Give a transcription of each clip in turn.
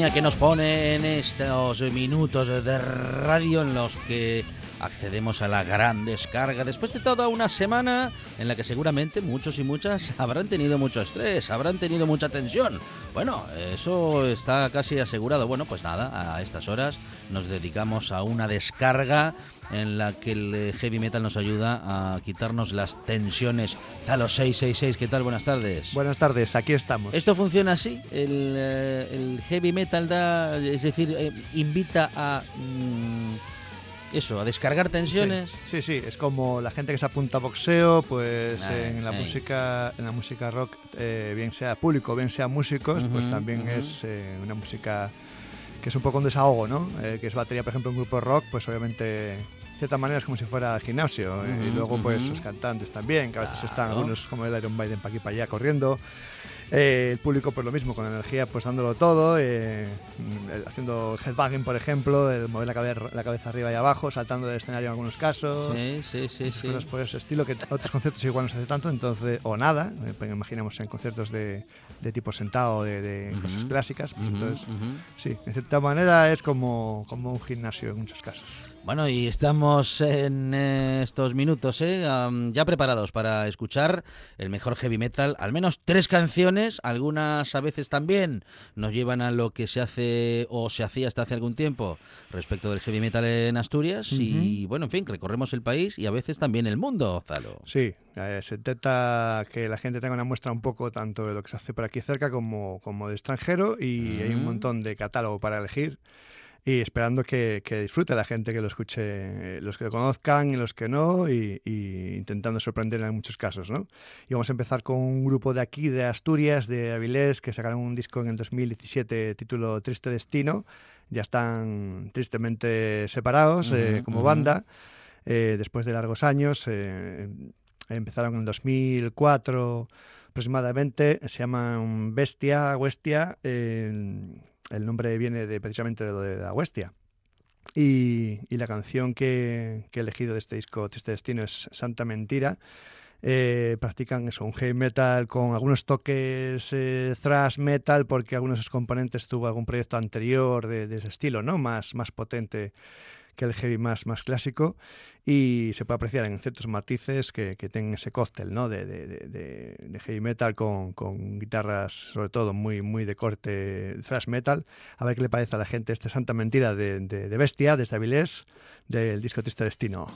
Que nos pone en estos minutos de radio en los que accedemos a la gran descarga después de toda una semana en la que seguramente muchos y muchas habrán tenido mucho estrés, habrán tenido mucha tensión. Bueno, eso está casi asegurado. Bueno, pues nada, a estas horas nos dedicamos a una descarga en la que el eh, heavy metal nos ayuda a quitarnos las tensiones. Zalo 666, ¿qué tal? Buenas tardes. Buenas tardes, aquí estamos. ¿Esto funciona así? ¿El, eh, el heavy metal da, es decir, eh, invita a... Mm, eso, a descargar tensiones. Sí, sí, es como la gente que se apunta a boxeo, pues Ay, en la ay. música, en la música rock, eh, bien sea público, bien sea músicos, pues Ujú, también ujú. es eh, una música que es un poco un desahogo, ¿no? Eh, que es batería, por ejemplo, en un grupo rock, pues obviamente de cierta manera es como si fuera gimnasio. eh, y Ujú, luego, pues ujú. los cantantes también, que a veces están Claro. algunos como el Iron Maiden para aquí para allá corriendo. Eh, el público, pues lo mismo, con energía, pues dándolo todo, eh, mm, haciendo headbanging, por ejemplo, el mover la cabeza, la cabeza arriba y abajo, saltando del escenario en algunos casos. Sí, sí, sí, muchas sí. cosas por ese estilo que otros conciertos igual no se hace tanto, entonces, o nada, eh, pues imaginemos en conciertos de, de tipo sentado, de, de cosas clásicas, pues entonces, sí, en cierta manera es como, como un gimnasio en muchos casos. Bueno, y estamos en eh, estos minutos ¿eh? Ya preparados para escuchar el mejor heavy metal. Al menos tres canciones, algunas a veces también nos llevan a lo que se hace o se hacía hasta hace algún tiempo respecto del heavy metal en Asturias. Y bueno, en fin, recorremos el país y a veces también el mundo, Zalo. Sí, eh, se intenta que la gente tenga una muestra un poco tanto de lo que se hace por aquí cerca como, como de extranjero y hay un montón de catálogo para elegir y esperando que, que disfrute la gente que lo escuche, eh, los que lo conozcan y los que no y, y intentando sorprender en muchos casos, ¿no? Y vamos a empezar con un grupo de aquí, de Asturias, de Avilés, que sacaron un disco en el 2017 título Triste Destino. Ya están tristemente separados eh, Ujú, como ujú. banda eh, después de largos años. eh, empezaron en el 2004 aproximadamente. Se llaman Bestia, Huestia. eh, el nombre viene de, precisamente de lo de la Huestia. Y, la canción que, he elegido de este disco, Triste Destino, es Santa Mentira. Eh, practican eso, un heavy metal con algunos toques eh, thrash metal, porque algunos de sus componentes tuvo algún proyecto anterior de, de ese estilo, ¿no? Más, más potente que el heavy más, más clásico y se puede apreciar en ciertos matices que, que tienen ese cóctel ¿no? de, de- heavy metal con, con guitarras sobre todo muy, muy de corte thrash metal. A ver qué le parece a la gente esta santa mentira de Bestia, desde Avilés, del disco Triste Destino.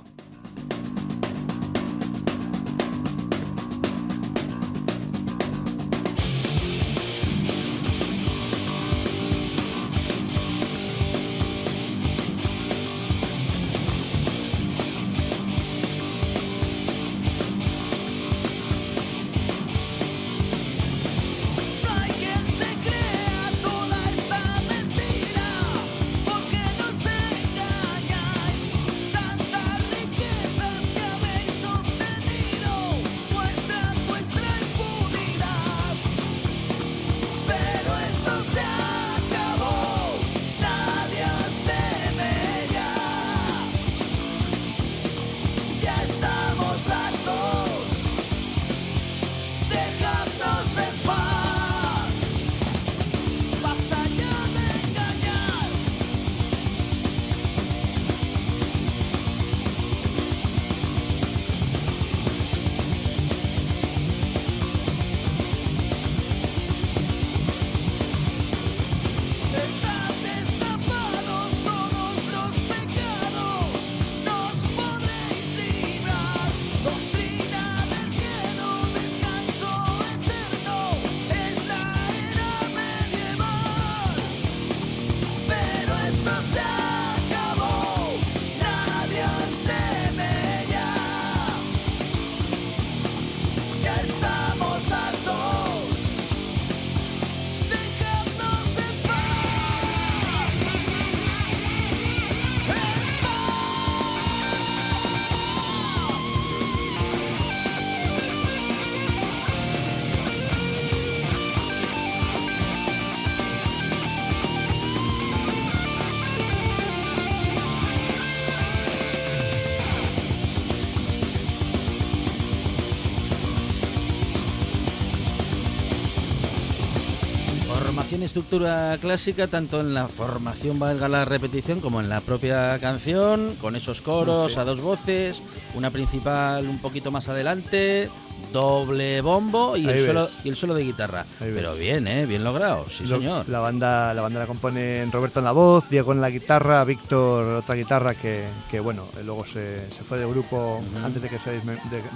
Estructura clásica, tanto en la formación, valga la repetición, como en la propia canción, con esos coros Sí. a dos voces, una principal un poquito más adelante, doble bombo y el, solo, y el solo de guitarra. Pero bien, ¿eh? Bien logrado, sí Lo- señor. La banda, la banda la componen Roberto en la voz, Diego en la guitarra, Víctor otra guitarra que, que, bueno, luego se, se fue del grupo Ujú. antes de que, se, de,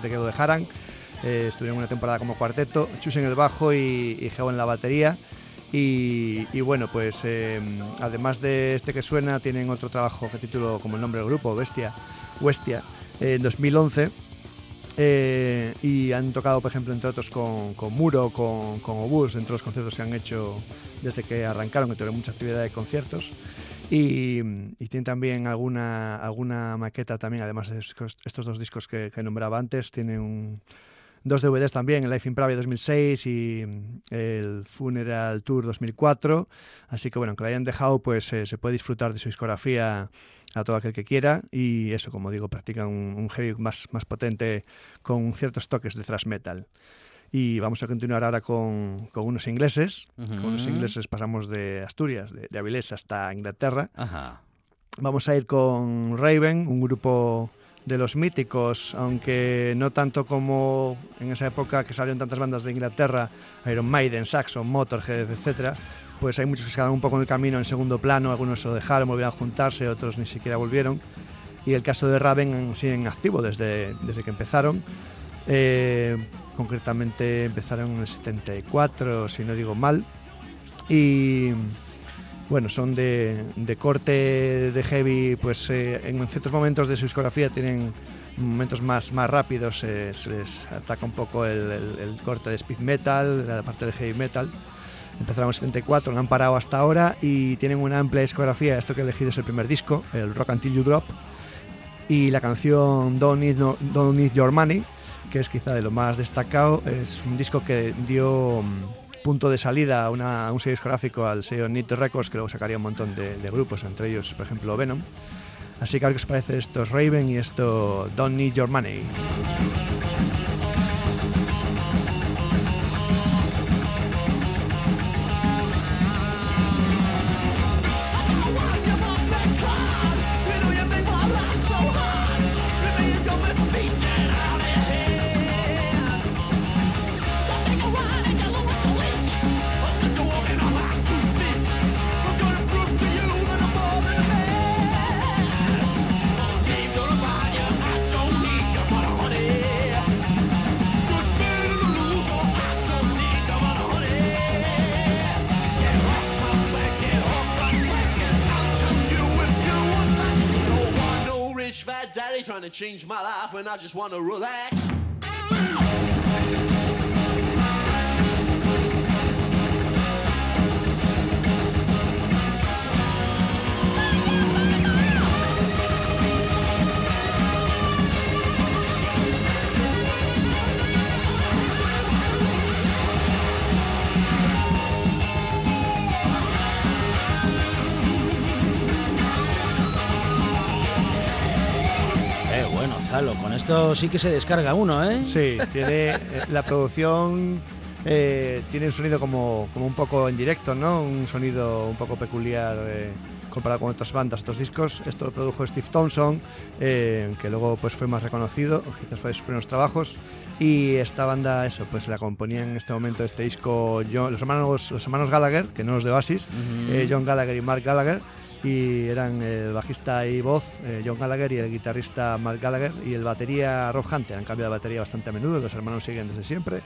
de que lo dejaran. Eh, estuvieron una temporada como cuarteto, Chus en el bajo y, y Geo en la batería. Y, y bueno, pues eh, además de este que suena, tienen otro trabajo que titulo como el nombre del grupo, Bestia, Huestia, eh, en 2011. Eh, y han tocado, por ejemplo, entre otros con, con Muro, con, con Obús, entre los conciertos que han hecho desde que arrancaron, que tuvieron mucha actividad de conciertos. Y, y tienen también alguna, alguna maqueta también, además de estos estos dos discos que, que nombraba antes, tienen un- dos DVDs también, el Life in Pravia 2006 y el Funeral Tour 2004. Así que bueno, que lo hayan dejado, pues eh, se puede disfrutar de su discografía a todo aquel que quiera y eso, como digo, practican un, un heavy más, más potente con ciertos toques de thrash metal. Y vamos a continuar ahora con, con unos ingleses. Con unos ingleses pasamos de Asturias, de, de Avilés hasta Inglaterra. Ajá. Vamos a ir con Raven, un grupo de los míticos, aunque no tanto como en esa época que salieron tantas bandas de Inglaterra, Iron Maiden, Saxon, Motorhead, etcétera. Pues hay muchos que se quedaron un poco en el camino en segundo plano, algunos se lo dejaron, volvieron a juntarse, otros ni siquiera volvieron. Y el caso de Raven sigue en activo desde, desde que empezaron. Eh, concretamente empezaron en el 74, si no digo mal. Y bueno, son de, de corte de heavy, pues eh, en ciertos momentos de su discografía tienen momentos más, más rápidos, eh, se les ataca un poco el, el- el corte de speed metal, la parte de heavy metal. Empezaron en el 74, lo han parado hasta ahora y tienen una amplia discografía. Esto que he elegido es el primer disco, el Rock Until You Drop, y la canción Don't Need, No- Don't Need Your Money, que es quizá de lo más destacado. Es un disco que dio punto de salida a, una- un sello discográfico, al sello Need Records, que luego sacaría un montón de, grupos, entre ellos, por ejemplo, Venom. Así que qué os parece esto es Raven y esto Don't Need Your Money. To change my life when I just want to relax. Con esto sí que se descarga uno, ¿eh? Sí, tiene eh, la producción eh, tiene un sonido como, como un poco en directo, ¿no? Un sonido un poco peculiar eh, comparado con otras bandas, otros discos. Esto lo produjo Steve Thompson, eh, que luego pues fue más reconocido, quizás fue de sus primeros trabajos. Y esta banda, eso, pues la componían en este momento este disco John- los hermanos los hermanos Gallagher, que no los de Oasis, John Gallagher y Mark Gallagher y eran el bajista y voz eh, John Gallagher y el guitarrista Mark Gallagher y el batería Rob Hunter. Han cambiado de batería bastante a menudo los hermanos siguen desde siempre.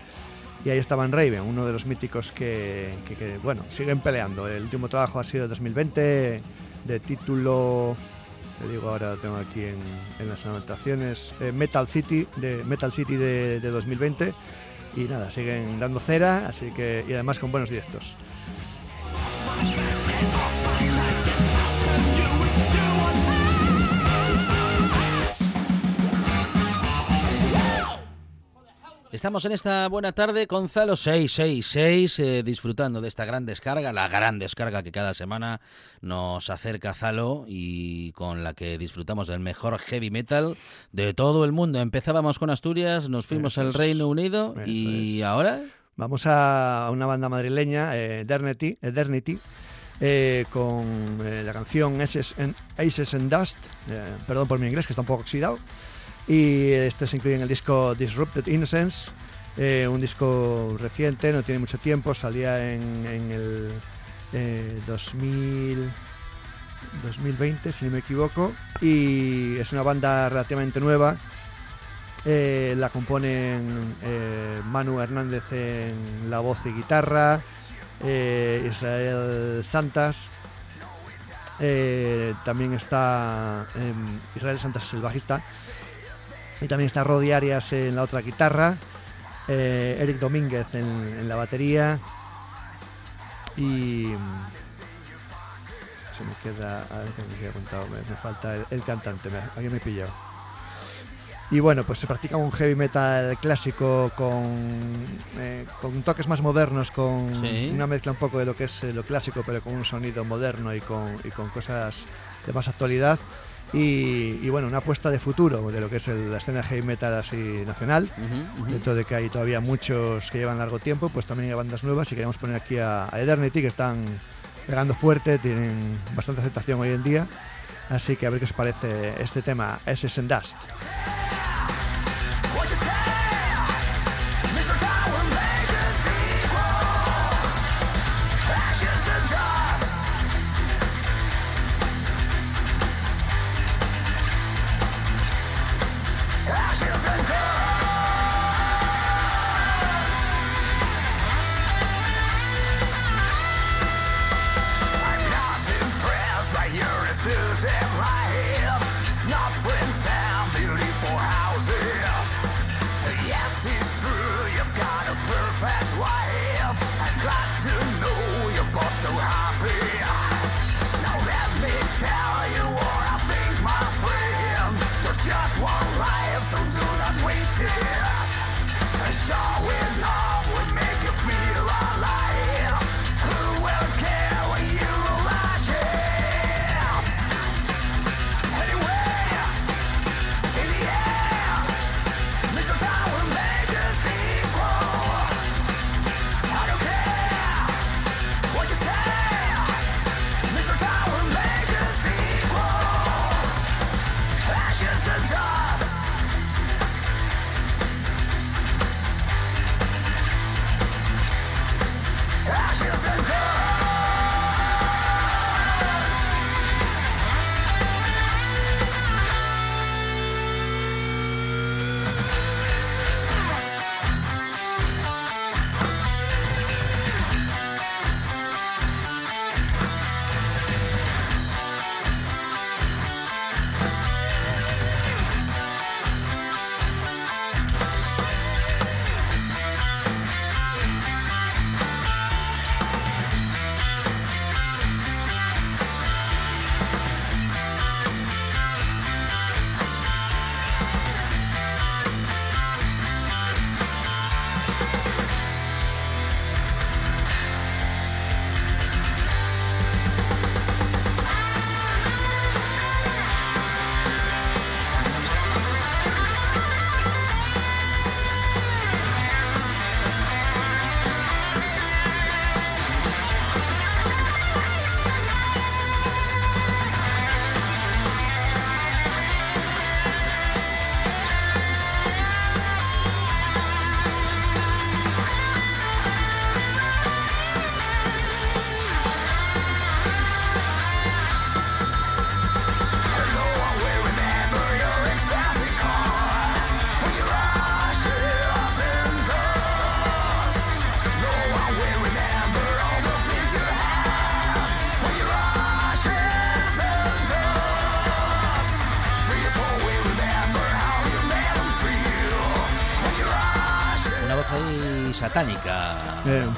Y ahí estaban Raven uno de los míticos que, bueno siguen peleando. El último trabajo ha sido el 2020 de título te digo ahora lo tengo aquí en, las anotaciones eh, Metal City de Metal City de 2020 y nada siguen dando cera así que y además con buenos directos Estamos en esta buena tarde con Zalo 666, eh, disfrutando de esta gran descarga, la gran descarga que cada semana nos acerca Zalo y con la que disfrutamos del mejor heavy metal de todo el mundo. Empezábamos con Asturias, nos fuimos al. Reino Unido y es. ahora... Vamos a una banda madrileña, eh, Eternity, Eternity eh, con eh, la canción Aces and, Aces and Dust, perdón por mi inglés que está un poco oxidado, y esto se incluye en el disco Disrupted Innocence, eh, un disco reciente, no tiene mucho tiempo, salía en, el eh, 2000, 2020, si no me equivoco, y es una banda relativamente nueva. Eh, la componen eh, Manu Hernández en la voz y guitarra, Israel Santas, también está em, Israel Santas es el bajista, y también está Rodi Arias en la otra guitarra, eh, Eric Domínguez en, en la batería. Y mm, se me queda a ver qué me había apuntado me, me falta el, el cantante me, alguien me y bueno pues se practica un heavy metal clásico con eh, con toques más modernos con Sí. una mezcla un poco de lo que es eh, lo clásico pero con un sonido moderno y con, y con cosas de más actualidad y, y bueno una apuesta de futuro de lo que es el- la escena heavy metal así nacional ujú. dentro de que hay todavía muchos que llevan largo tiempo, pues también hay bandas nuevas y queremos poner aquí a, a Eternity que están pegando fuerte, tienen bastante aceptación hoy en día. Así que a ver qué os parece este tema, Ashes and Dust.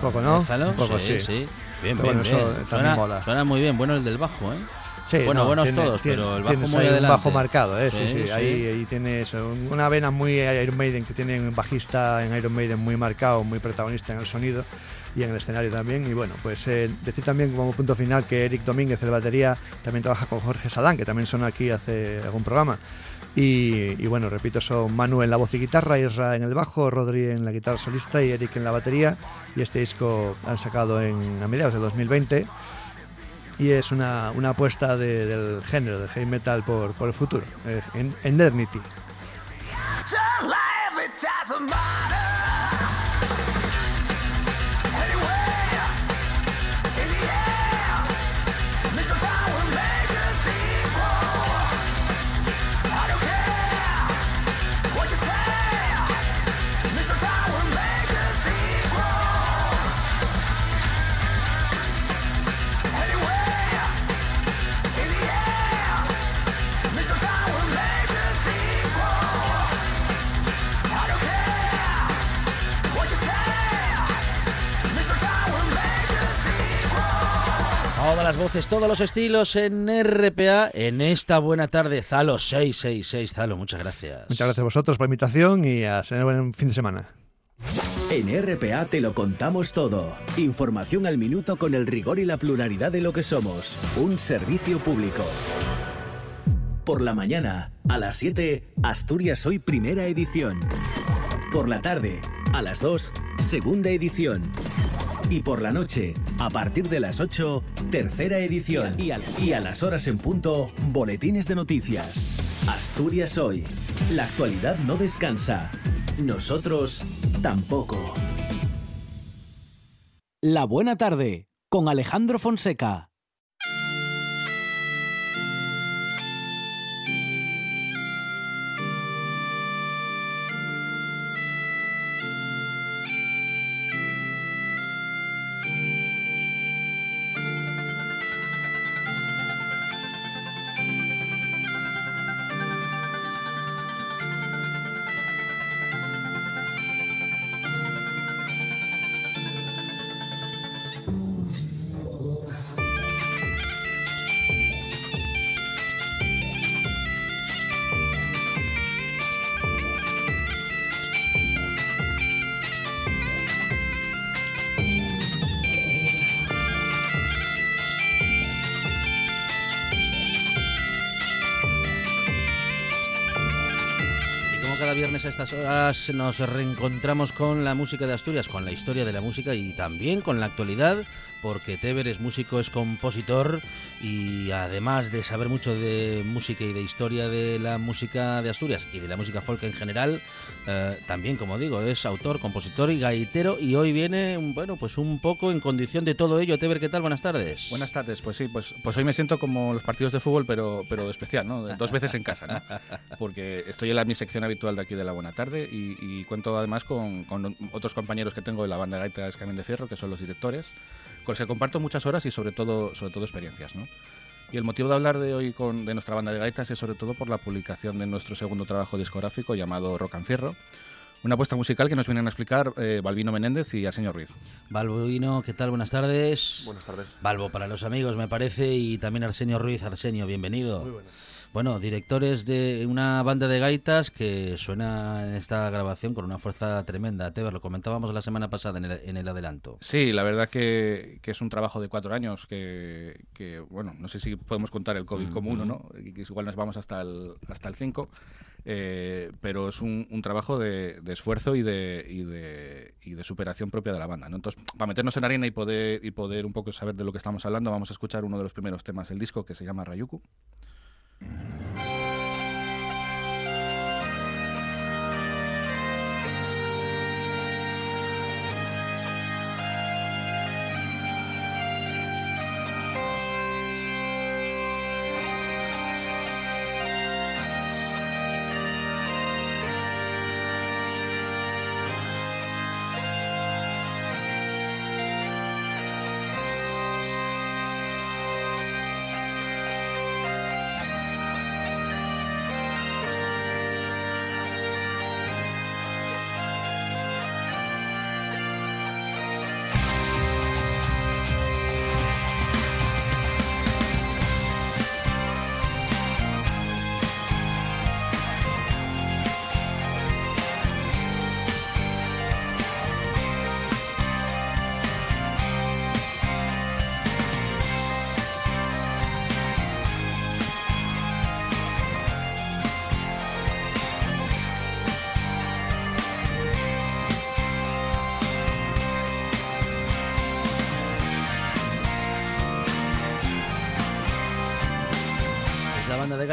Poco, ¿no? Gonzalo. Un poco, sí. sí. Bien, Pero bien, bueno, bien. eso también Suena, mola. suena muy bien. Bueno el del bajo, ¿eh? Sí, Bueno, no, buenos tiene- todos, tiene- pero el bajo tienes muy ahí adelante. un bajo marcado, ¿eh? Sí, Sí, sí, sí. Ahí, ahí tiene eso, una vena muy Iron Maiden, que tiene un bajista en Iron Maiden muy marcado, muy protagonista en el sonido y en el escenario también. Y bueno, pues eh, decir también como punto final que Eric Domínguez, el batería, también trabaja con Jorge Salán, que también sonó aquí hace algún programa. Y, y bueno, repito, son Manu en la voz y guitarra, Isra en el bajo, Rodri en la guitarra solista y Eric en la batería. Y este disco han sacado en, a mediados de 2020 y es una, una apuesta de- del género de heavy metal por, por el futuro, eh, en Endernity. Todas las voces, todos los estilos en RPA en esta buena tarde. Zalo 666. Zalo, muchas gracias. Muchas gracias a vosotros por la invitación y a tener buen fin de semana. En RPA te lo contamos todo. Información al minuto con el rigor y la pluralidad de lo que somos. Un servicio público. Por la mañana, a las 7, Asturias Hoy Primera Edición. Por la tarde, a las 2, Segunda Edición. Y por la noche, a partir de las 8, Tercera Edición. Y a, y a las horas en punto, Boletines de Noticias. Asturias Hoy. La actualidad no descansa. Nosotros tampoco. La buena tarde con Alejandro Fonseca. Estas horas nos reencontramos con la música de Asturias, con la historia de la música y también con la actualidad, porque Teber es músico, es compositor y además de saber mucho de música y de historia de la música de Asturias y de la música folk en general, eh, también, como digo, es autor, compositor y gaitero y hoy viene, bueno, pues un poco en condición de todo ello. Teber, ¿qué tal? Buenas tardes. Buenas tardes, pues sí, pues, pues hoy me siento como los partidos de fútbol, pero, pero especial, ¿no? Dos veces en casa, ¿no? Porque estoy en la, mi sección habitual de aquí de la Buena Tarde y, y cuento además con, con otros compañeros que tengo de la banda de gaitas Camino de Fierro, que son los directores, con los que comparto muchas horas y sobre todo, sobre todo experiencias, ¿no? Y el motivo de hablar de hoy con, de nuestra banda de gaitas es sobre todo por la publicación de nuestro segundo trabajo discográfico llamado Rock and Fierro, una apuesta musical que nos vienen a explicar eh, Balbino Menéndez y Arsenio Ruiz. Balbino, ¿qué tal? Buenas tardes. Buenas tardes. Balbo para los amigos, me parece, y también Arsenio Ruiz. Arsenio, bienvenido. Muy buenas. Bueno, directores de una banda de gaitas que suena en esta grabación con una fuerza tremenda. Teber, lo comentábamos la semana pasada en el, en el adelanto. Sí, la verdad que, que es un trabajo de cuatro años que, que, bueno, no sé si podemos contar el COVID como uno, ¿no? Igual nos vamos hasta el, hasta el 5, eh, pero es un, un trabajo de, de esfuerzo y de, y, de, y de superación propia de la banda, ¿no? Entonces, para meternos en arena y poder, y poder un poco saber de lo que estamos hablando, vamos a escuchar uno de los primeros temas del disco que se llama Rayuku. Rayuku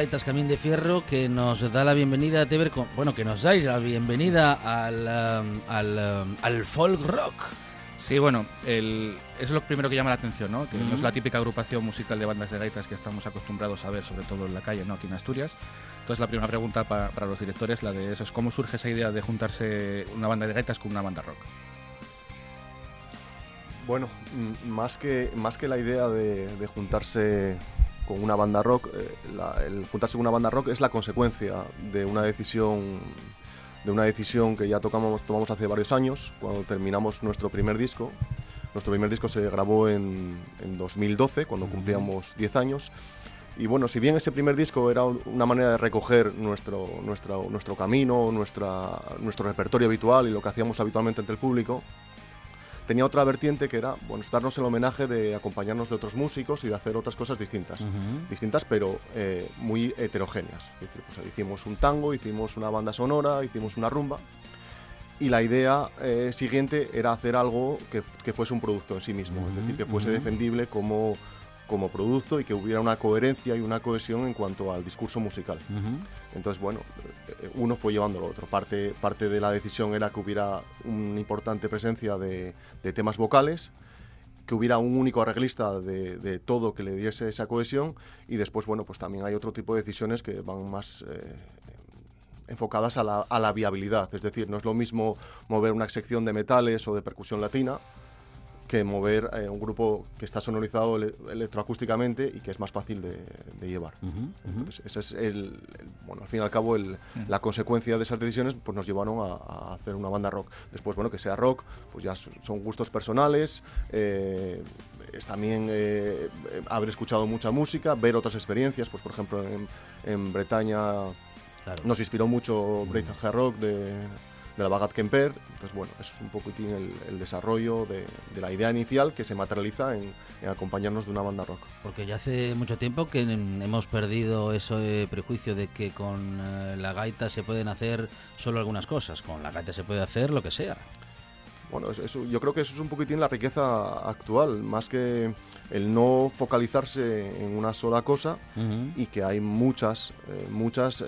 gaitas Camín de Fierro que nos da la bienvenida a Teber, con, bueno, que nos dais la bienvenida al, um, al, um, al folk rock. Sí, bueno, el, eso es lo primero que llama la atención, ¿no? Que no es la típica agrupación musical de bandas de gaitas que estamos acostumbrados a ver, sobre todo en la calle, ¿no? Aquí en Asturias. Entonces la primera pregunta pa- para los directores, la de eso, es cómo surge esa idea de juntarse una banda de gaitas con una banda rock. Bueno, más que, más que la idea de, de juntarse con una banda rock, eh, la- el juntarse con una banda rock es la consecuencia de una decisión de una decisión que ya tocamos, tomamos hace varios años, cuando terminamos nuestro primer disco. Nuestro primer disco se grabó en, en 2012, cuando cumplíamos 10 años. Y bueno, si bien ese primer disco era un- una manera de recoger nuestro, nuestro, nuestro camino, nuestra, nuestro repertorio habitual y lo que hacíamos habitualmente ante el público, tenía otra vertiente que era bueno, darnos el homenaje de acompañarnos de otros músicos y de hacer otras cosas distintas. Distintas pero eh, muy heterogéneas. Es decir, pues, hicimos un tango, hicimos una banda sonora, hicimos una rumba. Y la idea eh, siguiente era hacer algo que, que fuese un producto en sí mismo, es decir, que fuese defendible como, como producto y que hubiera una coherencia y una cohesión en cuanto al discurso musical. Entonces, bueno, eh, uno fue llevando lo otro. Parte, parte de la decisión era que hubiera una importante presencia de, de temas vocales, que hubiera un único arreglista de, de todo que le diese esa cohesión y después, bueno, pues también hay otro tipo de decisiones que van más eh, enfocadas a la, a la viabilidad. Es decir, no es lo mismo mover una sección de metales o de percusión latina que mover eh, un grupo que está sonorizado ele- electroacústicamente y que es más fácil de, de llevar. Entonces, ese es el, el- bueno, al fin y al cabo, el- la consecuencia de esas decisiones pues nos llevaron a, a hacer una banda rock. Después, bueno, que sea rock, pues ya son gustos personales, eh, es también eh, eh, haber escuchado mucha música, ver otras experiencias, pues por ejemplo en, en Bretaña Claro. nos inspiró mucho Hard Rock de, de la Bagat Kemper. Entonces, bueno, eso es un poquitín el, el desarrollo de, de la idea inicial que se materializa en, en acompañarnos de una banda rock. Porque ya hace mucho tiempo que hemos perdido ese prejuicio de que con eh, la gaita se pueden hacer solo algunas cosas. Con la gaita se puede hacer lo que sea. Bueno, eso- yo creo que eso es un poquitín la riqueza actual, más que el no focalizarse en una sola cosa y que hay muchas, eh, muchas eh,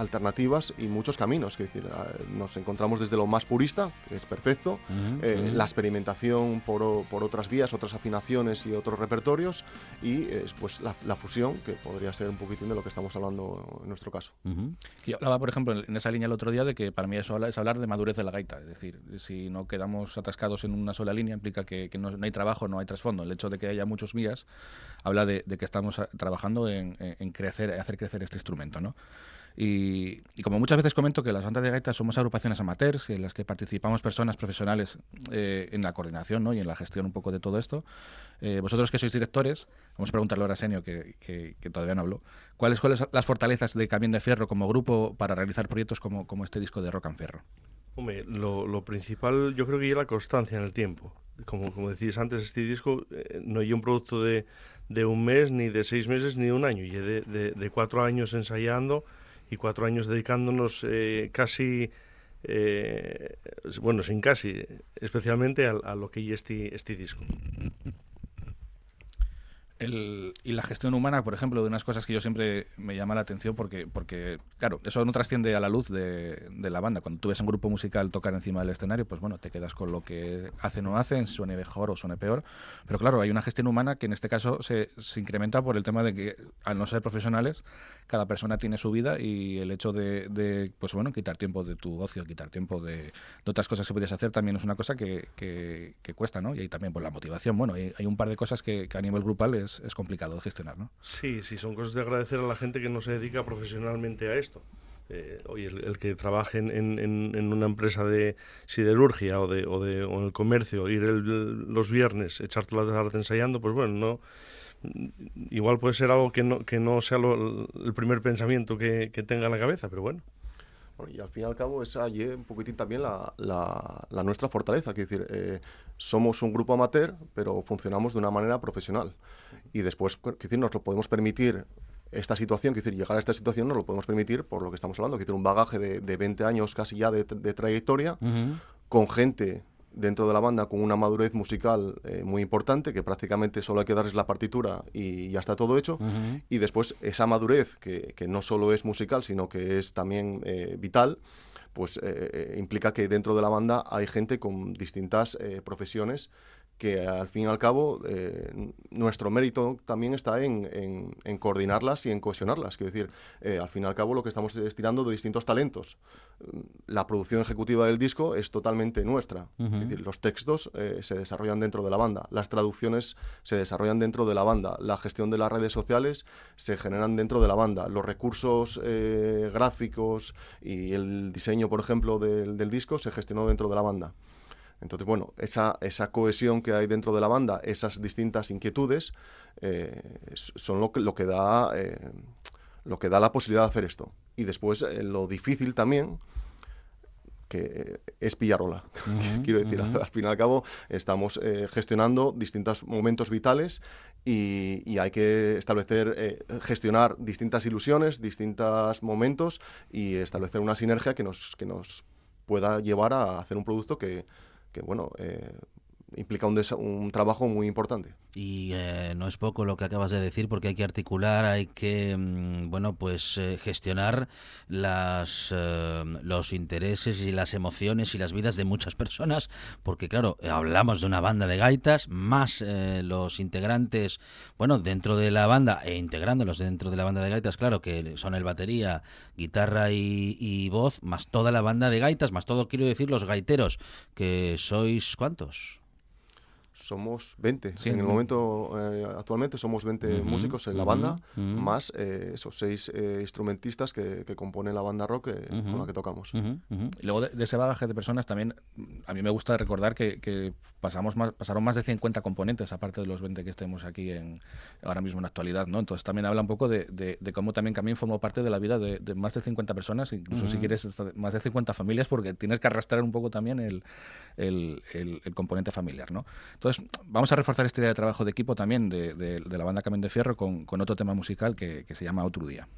alternativas y muchos caminos. Que decir, eh, nos encontramos desde lo más purista, que es perfecto, Ujú, eh, ujú. la experimentación por, por otras vías, otras afinaciones y otros repertorios, y eh, pues la, la fusión, que podría ser un poquitín de lo que estamos hablando en nuestro caso. Ujú. Yo hablaba, por ejemplo, en esa línea el otro día de que para mí eso es hablar de madurez de la gaita. Es decir, si no quedamos atascados en una sola línea, implica que, que no, no hay trabajo, no hay trasfondo. El hecho de que haya muchos vías habla de, de que estamos ah, trabajando en, en- en crecer, hacer crecer este instrumento, ¿no? Y, y como muchas veces comento que las bandas de gaita somos agrupaciones amateurs en las que participamos personas profesionales eh, en la coordinación ¿no? y en la gestión un poco de todo esto. Eh, vosotros que sois directores, vamos a preguntarle ahora a Senio, que, que- que todavía no habló, ¿cuáles son las fortalezas de Camión de Fierro como grupo para realizar proyectos como, como este disco de Rock and Fierro? Hombre, lo, lo principal yo creo que es la constancia en el tiempo. Como, como decías antes, este disco eh, no es un producto de, de un mes, ni de seis meses, ni de un año. Y de, de, de cuatro años ensayando y cuatro años dedicándonos eh, casi, eh, bueno, sin casi, especialmente a, lo que es este, este disco. El- y la gestión humana, por ejemplo, de unas cosas que yo siempre me llama la atención porque, porque claro, eso no trasciende a la luz de, la banda. Cuando tú ves un grupo musical tocar encima del escenario, pues bueno, te quedas con lo que hacen o hacen, suene mejor o suene peor. Pero claro, hay una gestión humana que en este caso se, incrementa por el tema de que, al no ser profesionales, cada persona tiene su vida y el hecho de, de, pues bueno, quitar tiempo de tu ocio, quitar tiempo de, de otras cosas que podías hacer también es una cosa que, que- cuesta, ¿no? Y ahí también por la motivación. Bueno, hay, hay un par de cosas que, que a nivel grupal es, es complicado de gestionar, ¿no? Sí, sí, son cosas de agradecer a la gente que no se dedica profesionalmente a esto. Eh, oye, el, que trabaje en, en- una empresa de siderurgia o, de, o, de, o en el comercio, ir el- los viernes, echar toda la tarde ensayando, pues bueno, no igual puede ser algo que no, que no sea lo- el primer pensamiento que, que tenga en la cabeza, pero bueno. Bueno, y al fin y al cabo esa y un poquitín también la, la- la nuestra fortaleza, que decir, eh, somos un grupo amateur, pero funcionamos de una manera profesional. Y después, que decir, nos lo podemos permitir esta situación, que decir, llegar a esta situación nos lo podemos permitir por lo que estamos hablando, que decir, un bagaje de, de 20 años casi ya de, de trayectoria, Ujú. con gente dentro de la banda con una madurez musical eh, muy importante, que prácticamente solo hay que darles la partitura y ya está todo hecho. Y después esa madurez, que, que, no solo es musical, sino que es también eh, vital, pues eh, implica que dentro de la banda hay gente con distintas profesiones que al fin y al cabo eh, nuestro mérito también está en, coordinarlas y en cohesionarlas. Quiero decir, eh, al fin y al cabo lo que estamos es tirando de distintos talentos. La producción ejecutiva del disco es totalmente nuestra. Es decir, los textos eh, se desarrollan dentro de la banda, las traducciones se desarrollan dentro de la banda, la gestión de las redes sociales se generan dentro de la banda, los recursos gráficos y el diseño, por ejemplo, del, del disco se gestionó dentro de la banda. Entonces, bueno, esa, esa cohesión que hay dentro de la banda, esas distintas inquietudes, eh, son lo que, lo que da eh, lo que da la posibilidad de hacer esto. Y después eh, lo difícil también, que es pillarola. Quiero decir, al, fin y al cabo estamos gestionando distintos momentos vitales y, y hay que establecer, gestionar distintas ilusiones, distintos momentos y establecer una sinergia que nos, que nos pueda llevar a hacer un producto que, que bueno, eh, implica un, un, trabajo muy importante. Y eh, no es poco lo que acabas de decir, porque hay que articular, hay que, mm, bueno, pues eh, gestionar las, los intereses y las emociones y las vidas de muchas personas, porque claro, hablamos de una banda de gaitas, más los integrantes, bueno, dentro de la banda e integrándolos dentro de la banda de gaitas, claro, que son el batería, guitarra y voz, más toda la banda de gaitas, más todo, quiero decir, los gaiteros, que sois, ¿cuántos? Somos 20. En el momento, eh, actualmente somos 20 músicos en la banda, más eh, esos seis eh, instrumentistas que, componen la banda rock con la que tocamos. Luego de, ese bagaje de personas también, a mí me gusta recordar que, pasamos más, pasaron más de 50 componentes, aparte de los 20 que estemos aquí en, ahora mismo en actualidad. ¿no? Entonces también habla un poco de, cómo también Camín formó parte de la vida de, más de 50 personas, incluso si quieres más de 50 familias, porque tienes que arrastrar un poco también el, el, el componente familiar. ¿no? Entonces, vamos a reforzar esta idea de trabajo de equipo también de, la banda Camén de Fierro con, otro tema musical que, que se llama Otro Día.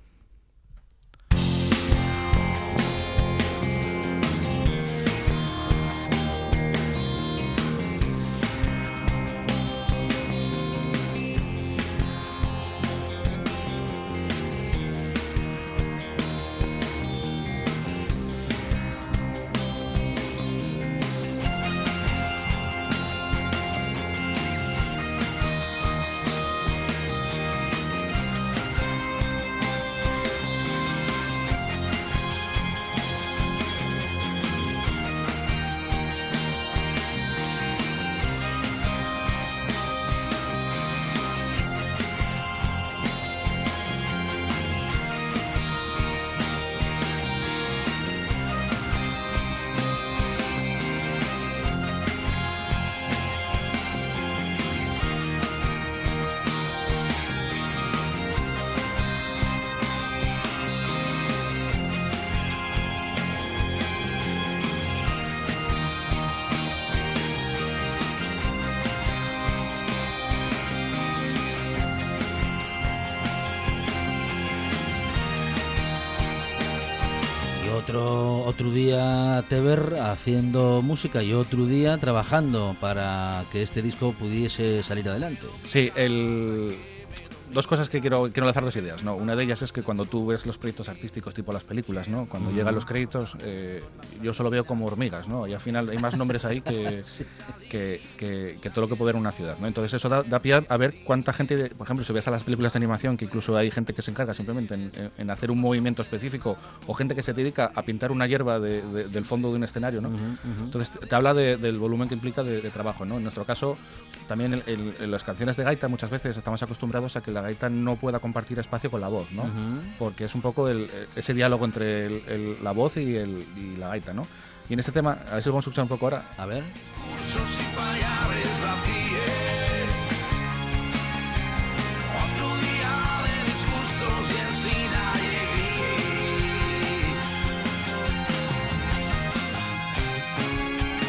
Otro día Teber haciendo música y otro día trabajando para que este disco pudiese salir adelante. Sí, el, dos cosas que quiero, quiero lanzar dos ideas. ¿no? Una de ellas es que cuando tú ves los proyectos artísticos tipo las películas, ¿no? cuando llegan los créditos, eh, yo solo veo como hormigas, ¿no? y al final hay más nombres ahí que, que, que, todo lo que puede en una ciudad. ¿no? Entonces eso da, da, pie a ver cuánta gente, por ejemplo, si ves a las películas de animación, que incluso hay gente que se encarga simplemente en, hacer un movimiento específico, o gente que se dedica a pintar una hierba del fondo de un escenario. ¿no? Entonces te habla del volumen que implica de, trabajo. ¿no? En nuestro caso, también en, las canciones de gaita muchas veces estamos acostumbrados a que la gaita no pueda compartir espacio con la voz, ¿no? Porque es un poco ese diálogo entre la voz y, y la gaita, ¿no? Y en este tema, a ver si lo vamos a escuchar un poco ahora. A ver.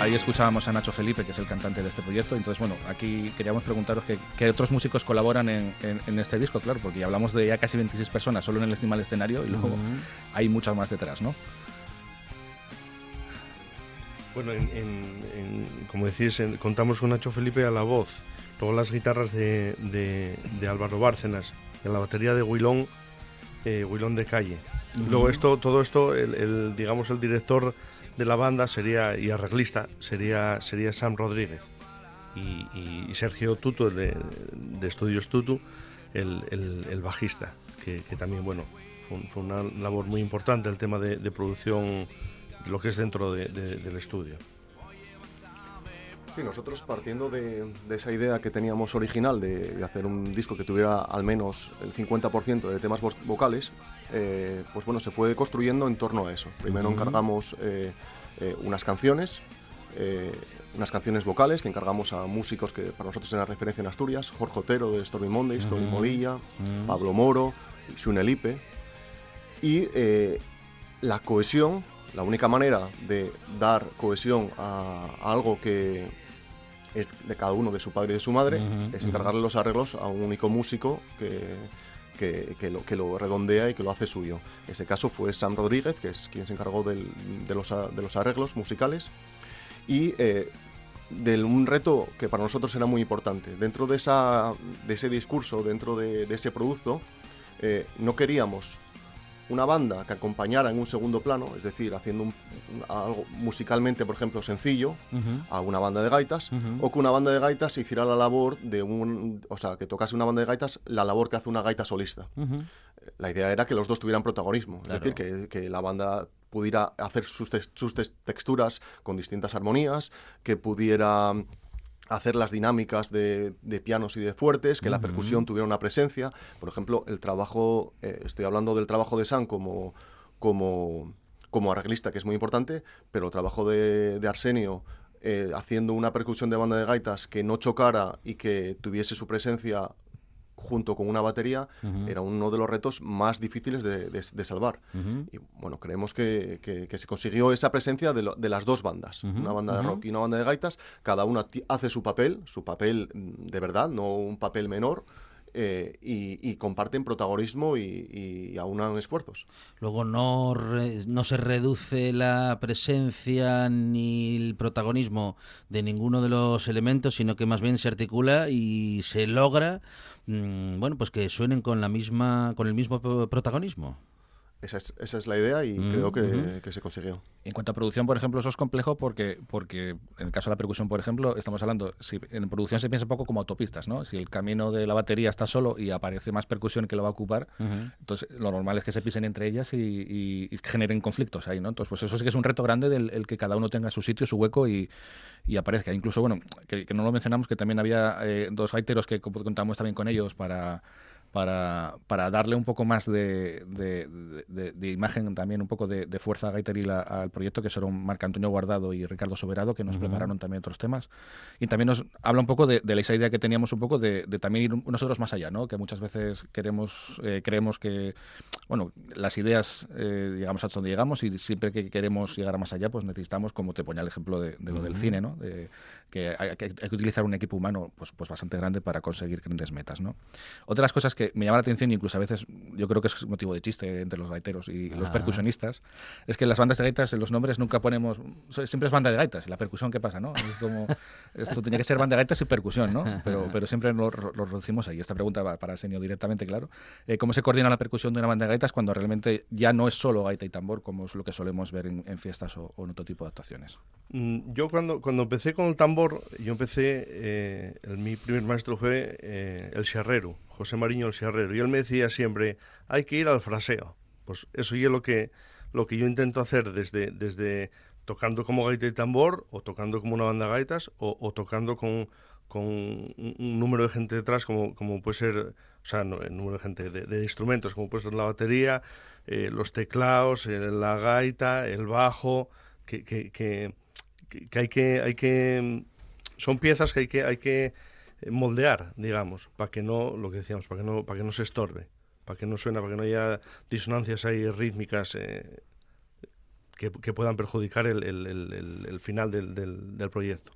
Ahí escuchábamos a Nacho Felipe, que es el cantante de este proyecto. Entonces, bueno, aquí queríamos preguntaros qué otros músicos colaboran en, este disco, claro, porque ya hablamos de ya casi 26 personas solo en el estima escenario y luego hay muchas más detrás, ¿no? Bueno, como decís, contamos con Nacho Felipe a la voz, luego las guitarras de, Álvaro Bárcenas, en la batería de Huilón, eh, de Calle. Luego esto, todo esto, el, digamos el director de la banda sería y arreglista sería sería Sam Rodríguez y, Sergio Tuto de, Estudios Tutu el, bajista que, también bueno fue, una labor muy importante el tema de, de producción lo que es dentro del estudio. Sí, nosotros partiendo de, esa idea que teníamos original de, hacer un disco que tuviera al menos el 50% de temas vocales, eh, pues bueno, se fue construyendo en torno a eso. Primero encargamos eh, eh, unas canciones, unas canciones vocales que encargamos a músicos que para nosotros eran referencia en Asturias, Jorge Otero de Stormy Monday, Stormy Modilla, Pablo Moro, Shunelipe, y la cohesión la única manera de dar cohesión a, algo que es de cada uno, de su padre y de su madre, es encargarle los arreglos a un único músico que, que, lo, que lo redondea y que lo hace suyo. En este caso fue Sam Rodríguez, que es quien se encargó de, los, de, los, arreglos musicales, y eh, de un reto que para nosotros era muy importante. Dentro de, esa, de ese discurso, dentro de, ese producto, eh, no queríamos una banda que acompañara en un segundo plano, es decir, haciendo algo musicalmente, por ejemplo, sencillo, a una banda de gaitas, o que una banda de gaitas hiciera la labor de un, o sea, que tocase una banda de gaitas la labor que hace una gaita solista. La idea era que los dos tuvieran protagonismo, es decir, que, la banda pudiera hacer sus, sus texturas con distintas armonías, que pudiera hacer las dinámicas de, pianos y de fuertes, que la percusión tuviera una presencia. Por ejemplo, el trabajo, eh, estoy hablando del trabajo de San como, como, como arreglista, que es muy importante, pero el trabajo de, Arsenio eh, haciendo una percusión de banda de gaitas que no chocara y que tuviese su presencia junto con una batería, era uno de los retos más difíciles de, salvar. Y bueno, creemos que, se consiguió esa presencia de, las dos bandas, una banda de rock y una banda de gaitas, cada una hace su papel, su papel mm, de verdad, no un papel menor. Eh, y, comparten protagonismo y, aunan esfuerzos. Luego no, no se reduce la presencia ni el protagonismo de ninguno de los elementos, sino que más bien se articula y se logra bueno, pues que suenen con la misma, con el mismo protagonismo. Esa es, esa es la idea y mm, creo que, se consiguió. En cuanto a producción, por ejemplo, eso es complejo porque, porque en el caso de la percusión, por ejemplo, estamos hablando, si en producción se piensa un poco como autopistas, ¿no? Si el camino de la batería está solo y aparece más percusión que lo va a ocupar, entonces lo normal es que se pisen entre ellas y, generen conflictos ahí, ¿no? Entonces, pues eso sí que es un reto grande del el que cada uno tenga su sitio, su hueco y, aparezca. Incluso, bueno, que, no lo mencionamos, que también había eh, dos gaiteros que contamos también con ellos para para, para darle un poco más de, de, imagen, también un poco de, fuerza gaiteril al proyecto, que son Marc Antonio Guardado y Ricardo Soberado, que nos prepararon también otros temas. Y también nos habla un poco de, esa idea que teníamos un poco de, también ir nosotros más allá, ¿no? que muchas veces queremos, eh, creemos que bueno, las ideas eh, llegamos hasta donde llegamos y siempre que queremos llegar más allá, pues necesitamos, como te ponía el ejemplo de, lo del cine, ¿no? Que hay, que utilizar un equipo humano pues, pues bastante grande para conseguir grandes metas. ¿no? Otras cosas que me llama la atención, incluso a veces yo creo que es motivo de chiste entre los gaiteros y los ah. percusionistas, es que las bandas de gaitas en los nombres nunca ponemos, siempre es banda de gaitas, y la percusión, ¿qué pasa? ¿no? Es como, esto tenía que ser banda de gaitas y percusión, ¿no? pero, pero siempre lo, lo reducimos ahí. Esta pregunta va para el señor directamente, claro. Eh, ¿Cómo se coordina la percusión de una banda de gaitas cuando realmente ya no es solo gaita y tambor, como es lo que solemos ver en, fiestas o, en otro tipo de actuaciones? Mm, yo cuando, cuando empecé con el tambor, yo empecé, eh, el, mi primer maestro fue eh, el Sierrero, José Mariño el Sierrero, y él me decía siempre, hay que ir al fraseo. Pues eso es lo que, lo que yo intento hacer desde, desde tocando como gaita y tambor, o tocando como una banda de gaitas, o, tocando con, con un, número de gente detrás, como, como puede ser, o sea, el número de gente de, instrumentos, como puede ser la batería, eh, los teclados, la gaita, el bajo, que, que, que, que, hay que hay que son piezas que hay que hay que moldear, digamos, para que no, lo que decíamos, para que no, para que no se estorbe, para que no suena, para que no haya disonancias ahí rítmicas eh, que, puedan perjudicar el, final del, del, proyecto.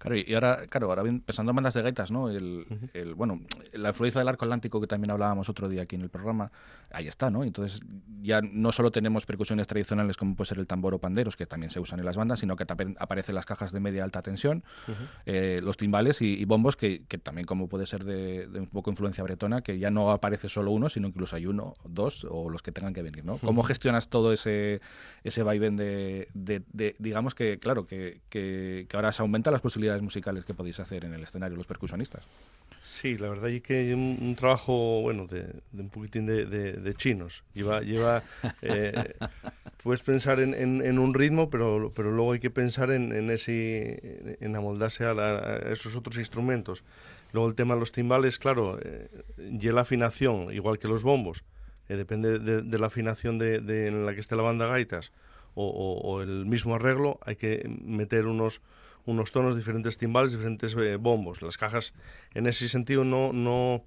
Claro, y ahora, claro, ahora bien, pensando en bandas de gaitas, ¿no? El, el, bueno, la influencia del arco atlántico que también hablábamos otro día aquí en el programa, ahí está, ¿no? Entonces ya no solo tenemos percusiones tradicionales como puede ser el tambor o panderos, que también se usan en las bandas, sino que también aparecen las cajas de media alta tensión, eh, los timbales y, y bombos, que, que, también como puede ser de, de, un poco influencia bretona, que ya no aparece solo uno, sino incluso hay uno, dos o los que tengan que venir, ¿no? ¿Cómo gestionas todo ese, ese vaivén de, de, de digamos que, claro, que, que, que ahora se aumentan las posibilidades musicales que podéis hacer en el escenario los percusionistas. Sí, la verdad es que hay un, un trabajo, bueno, de, de, un poquitín de, de chinos. Lleva, lleva eh, puedes pensar en, en, en, un ritmo, pero, pero luego hay que pensar en, en ese, en amoldarse a, la, a, esos otros instrumentos. Luego el tema de los timbales, claro, eh, y la afinación, igual que los bombos, eh, depende de, de, la afinación de, de, en la que esté la banda gaitas o, o, o el mismo arreglo, hay que meter unos unos tonos, diferentes timbales, diferentes eh, bombos. Las cajas, en ese sentido, no, no,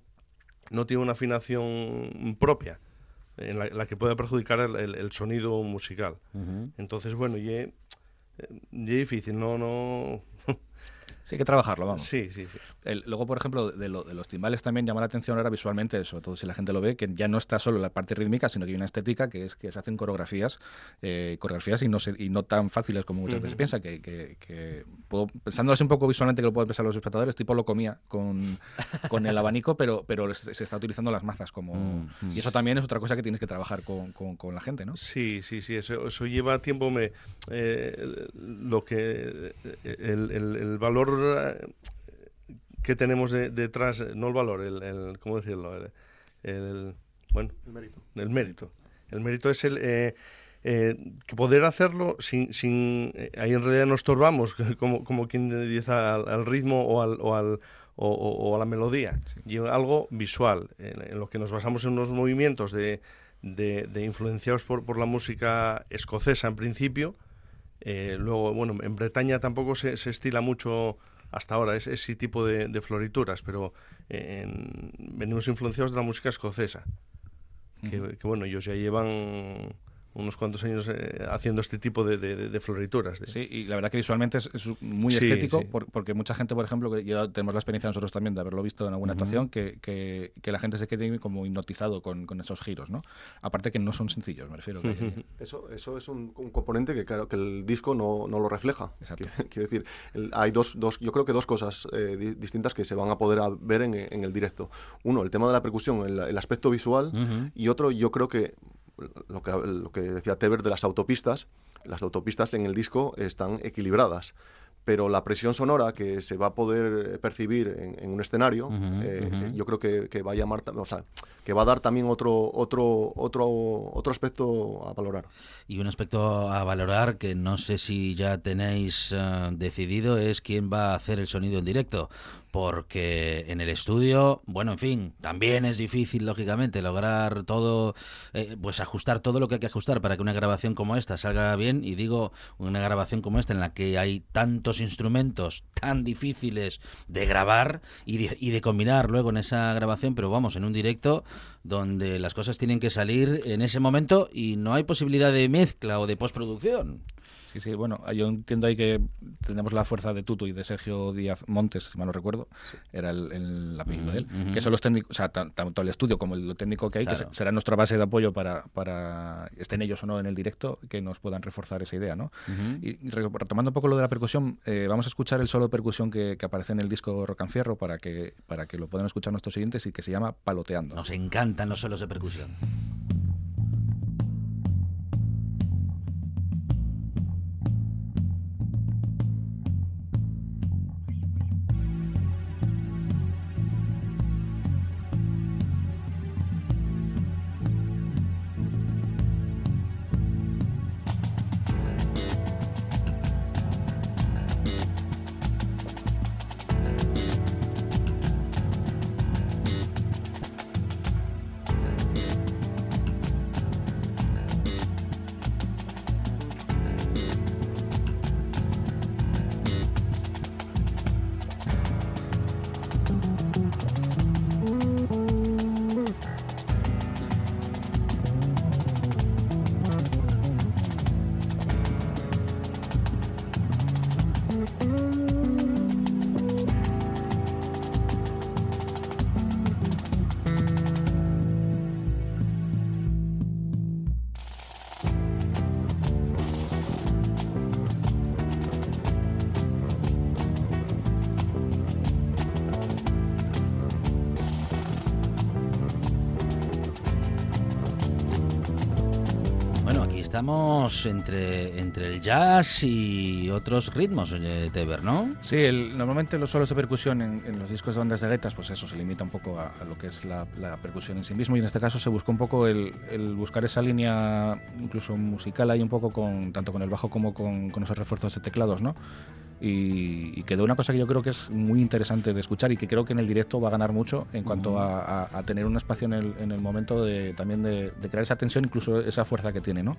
no tienen una afinación propia en la, la que pueda perjudicar el, el, el sonido musical. Uh -huh. Entonces, bueno, y es difícil, no, no, Sí, hay que trabajarlo, vamos. Sí, sí, sí. El, luego, por ejemplo, de, lo, de, los timbales también llama la atención ahora visualmente, sobre todo si la gente lo ve, que ya no está solo la parte rítmica, sino que hay una estética que es que se hacen coreografías, eh, coreografías y no, se, y no tan fáciles como muchas uh -huh. veces piensa, que, que, que puedo, pensándolo así un poco visualmente que lo pueden pensar los espectadores, tipo lo comía con, con el abanico, pero, pero se, se, está utilizando las mazas como... Uh -huh. Y eso también es otra cosa que tienes que trabajar con, con, con la gente, ¿no? Sí, sí, sí, eso, eso lleva tiempo, me, eh, lo que... el, el, el valor que tenemos de, detrás, no el valor, el, el ¿cómo decirlo? El, el, bueno, el mérito. El mérito. El mérito es el eh, eh, que poder hacerlo sin, sin eh, ahí en realidad nos estorbamos, como, como quien dice al, al ritmo o al, o al o, o, a la melodía, sí. y algo visual, en, en, lo que nos basamos en unos movimientos de, de, de influenciados por, por, la música escocesa en principio, eh, luego, bueno, en Bretaña tampoco se, se estila mucho hasta ahora es ese tipo de, de florituras, pero en, venimos influenciados de la música escocesa, que, uh -huh. que bueno, ellos ya llevan unos cuantos años eh, haciendo este tipo de, de, de florituras. De... Sí, y la verdad que visualmente es, es muy sí, estético, sí. Por, porque mucha gente, por ejemplo, que ya tenemos la experiencia nosotros también de haberlo visto en alguna uh -huh. actuación, que, que, que, la gente se quede como hipnotizado con, con, esos giros, ¿no? Aparte que no son sencillos, me refiero. Que... Uh -huh. eso, eso es un, un, componente que claro que el disco no, no lo refleja. Exacto. Quiero decir, el, hay dos, dos, yo creo que dos cosas eh, di distintas que se van a poder ver en, en, el directo. Uno, el tema de la percusión, el, el aspecto visual, uh -huh. y otro, yo creo que lo que, lo que decía Teber de las autopistas, las autopistas en el disco están equilibradas pero la presión sonora que se va a poder percibir en, en un escenario, uh -huh, eh, uh -huh. yo creo que, que, va a llamar, o sea, que va a dar también otro, otro, otro, otro aspecto a valorar. Y un aspecto a valorar que no sé si ya tenéis uh, decidido es quién va a hacer el sonido en directo, porque en el estudio, bueno, en fin, también es difícil, lógicamente, lograr todo, eh, pues ajustar todo lo que hay que ajustar para que una grabación como esta salga bien. Y digo, una grabación como esta en la que hay tantos instrumentos tan difíciles de grabar y de, y de combinar luego en esa grabación, pero vamos, en un directo donde las cosas tienen que salir en ese momento y no hay posibilidad de mezcla o de postproducción. Sí, sí, bueno, yo entiendo ahí que tenemos la fuerza de Tuto y de Sergio Díaz Montes, si mal no recuerdo, sí. era el, el apellido uh -huh, de él, uh -huh. que son los técnicos, o sea, tanto el estudio como el técnico que hay, claro. que será nuestra base de apoyo para, para, estén ellos o no en el directo, que nos puedan reforzar esa idea, ¿no? Uh -huh. Y retomando un poco lo de la percusión, eh, vamos a escuchar el solo de percusión que, que, aparece en el disco Rock and Fierro para que, para que lo puedan escuchar nuestros siguientes y que se llama Paloteando. Nos encantan los solos de percusión. Entre, entre el jazz y otros ritmos, de Teber, ¿no? Sí, normalmente los solos de percusión en, los discos de bandas de gaitas, pues eso, se limita un poco a, lo que es la, percusión en sí mismo y en este caso se buscó un poco el, buscar esa línea incluso musical ahí un poco con tanto con el bajo como con, con esos refuerzos de teclados, ¿no? y, quedó una cosa que yo creo que es muy interesante de escuchar y que creo que en el directo va a ganar mucho en cuanto a, tener un espacio en el, en el momento de también de, crear esa tensión, incluso esa fuerza que tiene, ¿no?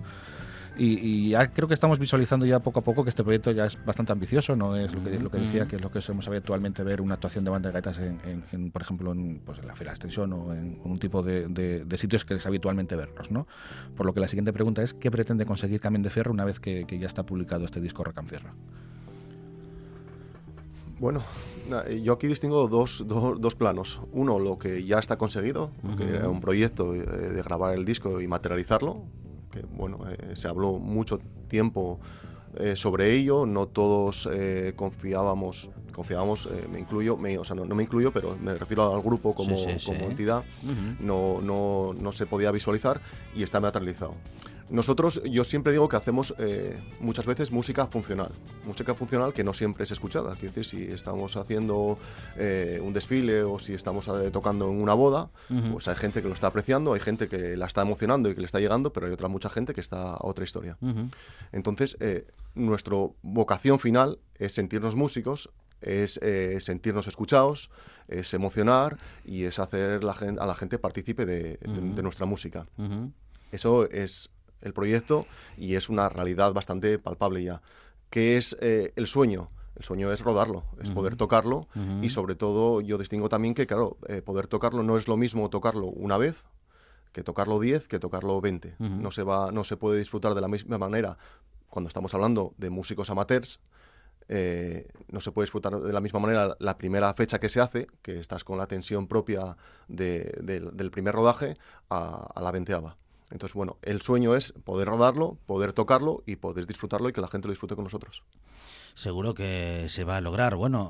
Y, ya creo que estamos visualizando ya poco a poco que este proyecto ya es bastante ambicioso, no es lo que, decía, que es lo que somos habitualmente ver una actuación de banda de gaitas, en, por ejemplo, en, pues en la Feria de Extensión o en, un tipo de, sitios que es habitualmente verlos. ¿no? Por lo que la siguiente pregunta es, ¿qué pretende conseguir Camino de Fierro una vez que, ya está publicado este disco Rock and Fierro? Bueno, yo aquí distingo dos, dos, planos. Uno, lo que ya está conseguido, que era un proyecto eh, de grabar el disco y materializarlo, que bueno, eh, se habló mucho tiempo eh, sobre ello, no todos confiábamos, confiábamos, me incluyo, me, o sea, no, me incluyo, pero me refiero al grupo como, como entidad, no, no, no se podía visualizar y está materializado. Nosotros, yo siempre digo que hacemos eh, muchas veces música funcional, música funcional que no siempre es escuchada. Quiero decir, si estamos haciendo eh, un desfile o si estamos eh, tocando en una boda, pues hay gente que lo está apreciando, hay gente que la está emocionando y que le está llegando, pero hay otra mucha gente que está a otra historia. Entonces, nuestra vocación final es sentirnos músicos, es sentirnos escuchados, es emocionar y es hacer la a la gente partícipe de, nuestra música. Eso es el proyecto y es una realidad bastante palpable ya. ¿Qué es eh, el sueño? El sueño es rodarlo, es poder tocarlo y sobre todo yo distingo también que, claro, eh, poder tocarlo no es lo mismo tocarlo una vez que tocarlo diez, que tocarlo veinte. no, se va, no se puede disfrutar de la misma manera cuando estamos hablando de músicos amateurs. Eh, no se puede disfrutar de la misma manera la primera fecha que se hace, que estás con la tensión propia del primer rodaje, a, a la veinteava. Entonces, bueno, el sueño es poder rodarlo, poder tocarlo y poder disfrutarlo y que la gente lo disfrute con nosotros seguro que se va a lograr. Bueno,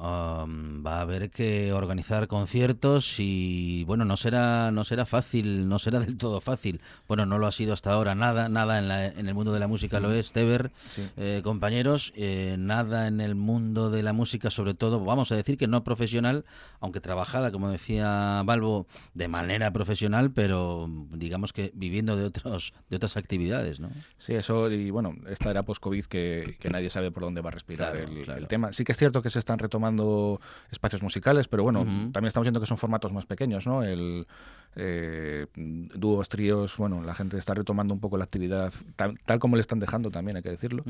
va a haber que organizar conciertos y bueno, no será no será fácil, no será del todo fácil. Bueno, no lo ha sido hasta ahora nada, nada en, la, en el mundo de la música lo es, Teber, eh, compañeros, eh, nada en el mundo de la música, sobre todo, vamos a decir que no profesional, aunque trabajada, como decía Balbo, de manera profesional, pero digamos que viviendo de otros de otras actividades, ¿no? Sí, eso y bueno, esta era post-COVID que, que nadie sabe por dónde va a respirar el, tema. Sí que es cierto que se están retomando espacios musicales, pero bueno, también estamos viendo que son formatos más pequeños, ¿no? El eh, dúos, tríos, bueno, la gente está retomando un poco la actividad tal, como le están dejando también, hay que decirlo.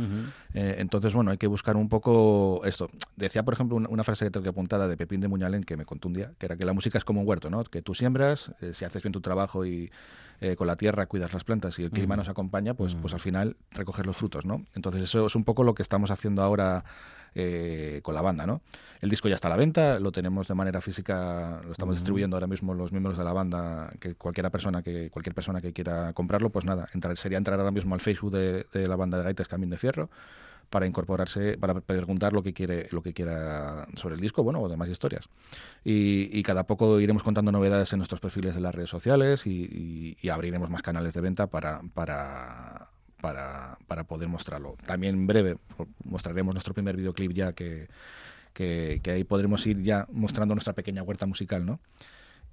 Eh, entonces, bueno, hay que buscar un poco esto. Decía, por ejemplo, una, frase que tengo que apuntada de Pepín de Muñalén que me contundía, que era que la música es como un huerto, ¿no? Que tú siembras, eh, si haces bien tu trabajo y eh, con la tierra cuidas las plantas y el clima nos acompaña, pues, pues al final recoger los frutos, ¿no? Entonces eso es un poco lo que estamos haciendo ahora eh, con la banda, ¿no? El disco ya está a la venta, lo tenemos de manera física, lo estamos distribuyendo ahora mismo los miembros de la banda, que cualquiera persona que cualquier persona que quiera comprarlo, pues nada, entrar, sería entrar ahora mismo al Facebook de, de la banda de Gaites Camino de Fierro para incorporarse, para preguntar lo que quiere, lo que quiera sobre el disco, bueno, o demás historias. Y, cada poco iremos contando novedades en nuestros perfiles de las redes sociales y, abriremos más canales de venta para, para, para, poder mostrarlo. También en breve mostraremos nuestro primer videoclip ya que, que, ahí podremos ir ya mostrando nuestra pequeña huerta musical, ¿no?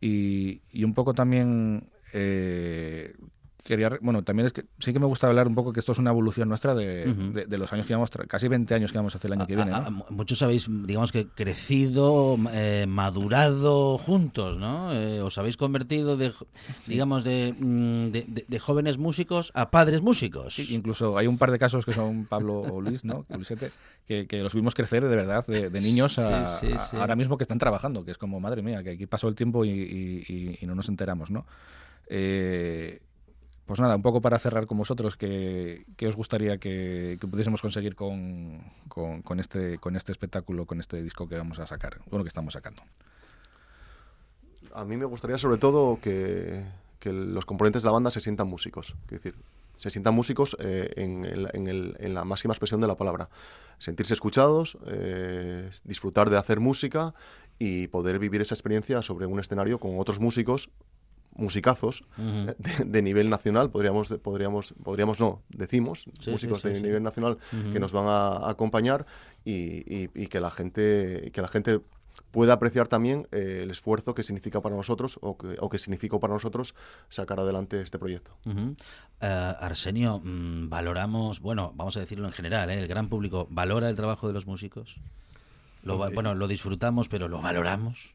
Y, un poco también eh, quería, bueno, también es que sí que me gusta hablar un poco que esto es una evolución nuestra de, de, los años que llevamos, casi 20 años que vamos a hacer el año que viene. muchos habéis, digamos que crecido, eh, madurado juntos, ¿no? Eh, os habéis convertido, de, digamos, mm, de, de, jóvenes músicos a padres músicos. incluso hay un par de casos que son Pablo o Luis, ¿no? que, que, los vimos crecer de verdad, de, niños a, ahora mismo que están trabajando, que es como, madre mía, que aquí pasó el tiempo y, y, y no nos enteramos, ¿no? Eh, pues nada, un poco para cerrar con vosotros, ¿qué, os gustaría que, pudiésemos conseguir con, este, con este espectáculo, con este disco que vamos a sacar, bueno, que estamos sacando? A mí me gustaría sobre todo que, los componentes de la banda se sientan músicos, es decir, se sientan músicos eh, en, la máxima expresión de la palabra. Sentirse escuchados, eh, disfrutar de hacer música y poder vivir esa experiencia sobre un escenario con otros músicos musicazos Ujú. de, de nivel nacional, podríamos, podríamos, podríamos no, decimos, Sí, músicos sí, sí, de nivel nacional que nos van a, a acompañar y, y- y que la gente, que la gente pueda apreciar también eh, el esfuerzo que significa para nosotros o que, o que significó para nosotros sacar adelante este proyecto. Eh, Arsenio, mm, valoramos, bueno, vamos a decirlo en general, ¿eh? el gran público valora el trabajo de los músicos. Lo bueno, lo disfrutamos, pero lo valoramos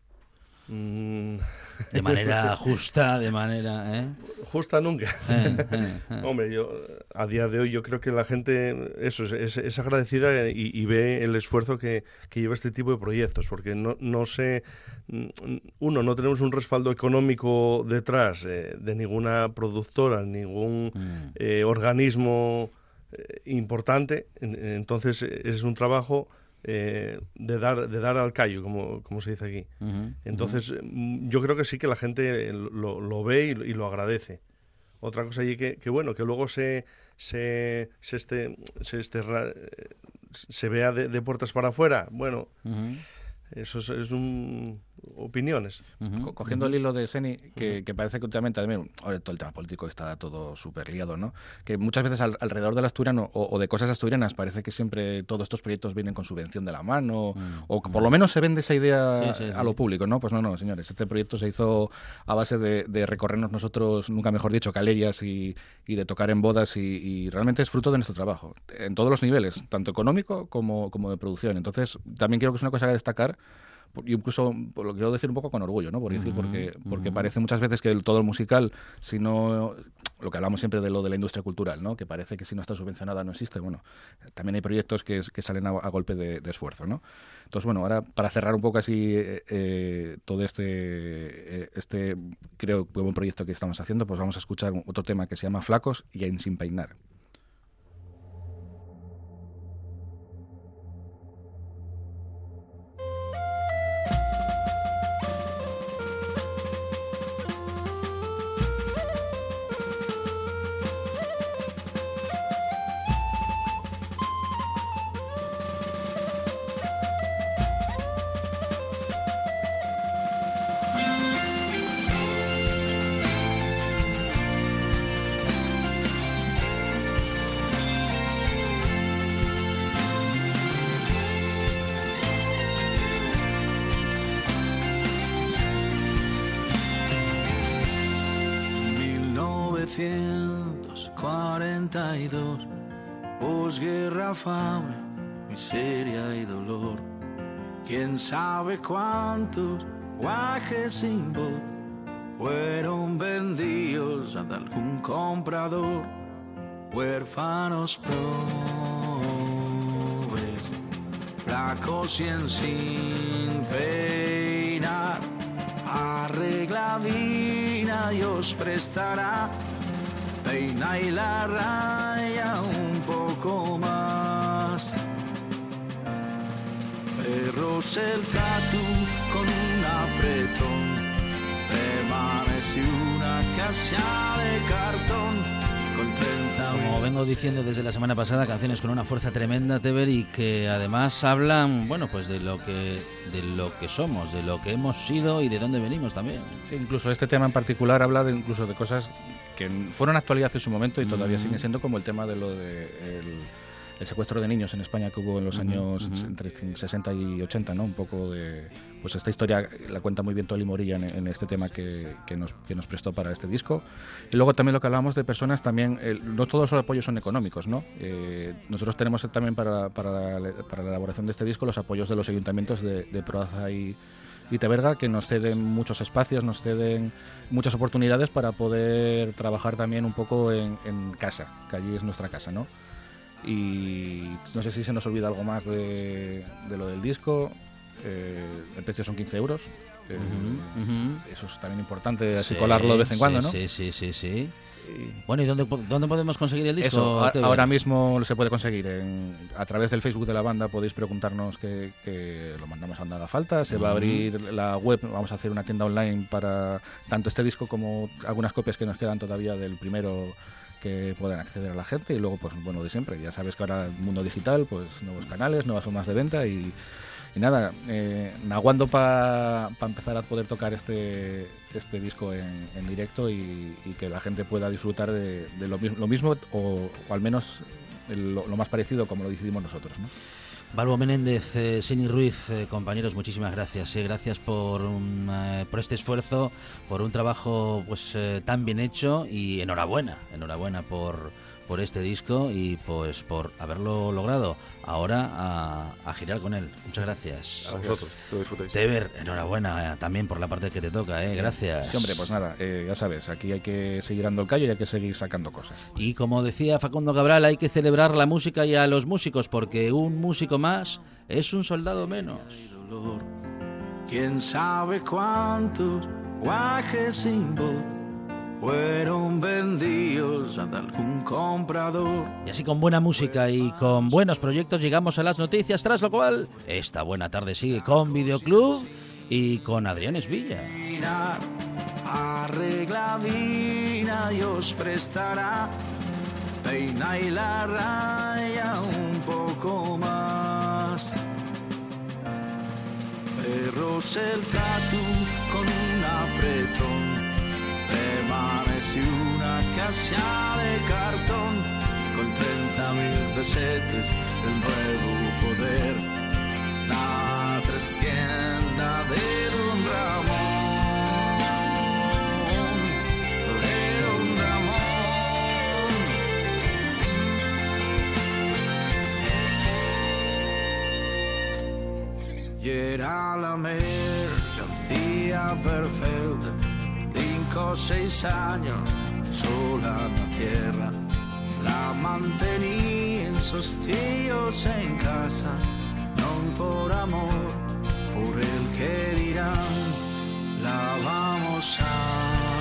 de manera justa, de manera, ¿eh? justa nunca. Eh, eh, eh. Hombre, yo a día de hoy yo creo que la gente eso es, es- agradecida y, y ve el esfuerzo que, que lleva este tipo de proyectos, porque no, no sé, mm, uno, no tenemos un respaldo económico detrás de ninguna productora, ningún Mm. eh, organismo importante, en- entonces es un trabajo eh, de dar de dar al callo, como, como se dice aquí. Entonces, mm, yo creo que sí que la gente lo, lo ve y, lo- y lo agradece. Otra cosa y que, que bueno, que luego se se se este, se, este eh, se vea de, de puertas para afuera. Bueno, eso es, es un opiniones. Cogiendo el hilo de Seni, que, que parece que últimamente también, ahora todo el tema político está todo súper liado, ¿no? Que muchas veces al- alrededor del asturiano o, o de cosas asturianas parece que siempre todos estos proyectos vienen con subvención de la mano Mm, o que por lo menos se vende esa idea Sí, sí, a sí. lo público, ¿no? Pues no, no, señores, este proyecto se hizo a base de, de recorrernos nosotros, nunca mejor dicho, calellas y, y de tocar en bodas y, y realmente es fruto de nuestro trabajo, en todos los niveles, tanto económico como, como de producción. Entonces, también creo que es una cosa que destacar incluso por lo quiero decir un poco con orgullo, ¿no? Por decir, porque, porque parece muchas veces que el, todo el musical, si no, lo que hablamos siempre de lo de la industria cultural, ¿no? Que parece que si no está subvencionada no existe. Bueno, también hay proyectos que, que salen a, a golpe de, de esfuerzo, ¿no? Entonces, bueno, ahora para cerrar un poco así eh, eh, todo este, eh, este, creo que buen proyecto que estamos haciendo, pues vamos a escuchar otro tema que se llama Flacos y en Sin Peinar. Dos, posguerra, fame, miseria y dolor. Quién sabe cuántos guajes sin voz fueron vendidos ante algún comprador, huérfanos pobres, flacos y en sin peinar, arregladina y os prestará peina y la raya un poco más. Perros el tatu con un apretón, permanece una casa de cartón con 30 Como vengo diciendo desde la semana pasada, canciones con una fuerza tremenda, Teber, y que además hablan, bueno, pues de lo que de lo que somos, de lo que hemos sido y de dónde venimos también. Sí, incluso este tema en particular habla de incluso de cosas que fueron actualidad en su momento y todavía Mm. siguen siendo como el tema de lo de el, el secuestro de niños en España que hubo en los Ujú, años ujú. entre 60 y 80, ¿no? Un poco de pues esta historia la cuenta muy bien Toli Morilla en, en este tema que, que nos, que nos prestó para este disco. Y luego también lo que hablábamos de personas también, el- no todos los apoyos son económicos, ¿no? Eh, nosotros tenemos también para, para, la, para la elaboración de este disco los apoyos de los ayuntamientos de, de Proaza y, y Teberga que nos ceden muchos espacios, nos ceden muchas oportunidades para poder trabajar también un poco en, en casa, que allí es nuestra casa, ¿no? Y no sé si se nos olvida algo más de, de lo del disco. Eh, el precio son 15 euros. Eh. Eso es también importante, así Sí, colarlo de vez en cuando, ¿no? Sí, sí, sí, sí. Bueno, ¿y dónde, dónde podemos conseguir el disco? Eso, a- Teber? ahora mismo se puede conseguir en- a través del Facebook de la banda. Podéis preguntarnos que, que lo mandamos a donde haga falta. Se va a abrir la web. Vamos a hacer una tienda online para tanto este disco como algunas copias que nos quedan todavía del primero que puedan acceder a la gente. Y luego, pues bueno, de siempre. Ya sabes que ahora el mundo digital, pues nuevos canales, nuevas formas de venta y. Y nada, eh, naguando para empezar a poder tocar este, este disco en, en directo y, que la gente pueda disfrutar de, de lo, lo mismo o, al menos lo, lo más parecido como lo decidimos nosotros. ¿no? Balbo Menéndez, eh, Seni Ruiz, eh, compañeros, muchísimas gracias. eh, gracias por, un, eh, por este esfuerzo, por un trabajo pues eh, tan bien hecho y enhorabuena, enhorabuena por, por este disco y pues por haberlo logrado. Ahora a, a girar con él. Muchas gracias. A vosotros, lo disfrutéis. Teber, enhorabuena eh, también por la parte que te toca, eh, gracias. Sí, hombre, pues nada, eh, ya sabes, aquí hay que seguir dando el callo y hay que seguir sacando cosas. Y como decía Facundo Cabral, hay que celebrar la música y a los músicos, porque un músico más es un soldado menos. Quién sabe cuántos guajes sin voz fueron vendidos a algún comprador. Y así con buena música y con buenos proyectos llegamos a las noticias, tras lo cual esta buena tarde sigue con Videoclub y con Adrián Esvilla. Arregladina y os prestará peina y la raya un poco más. Perros el tatu con un apretón, permanece una casa de cartón con 30 mil pesetes del nuevo poder. La trastienda de Don Ramón, de Don Ramón. Era la mer, un día perfecta, cinco o seis años, sola en la tierra. La mantenían sus tíos en casa, non por amor, por el que dirán, la vamos a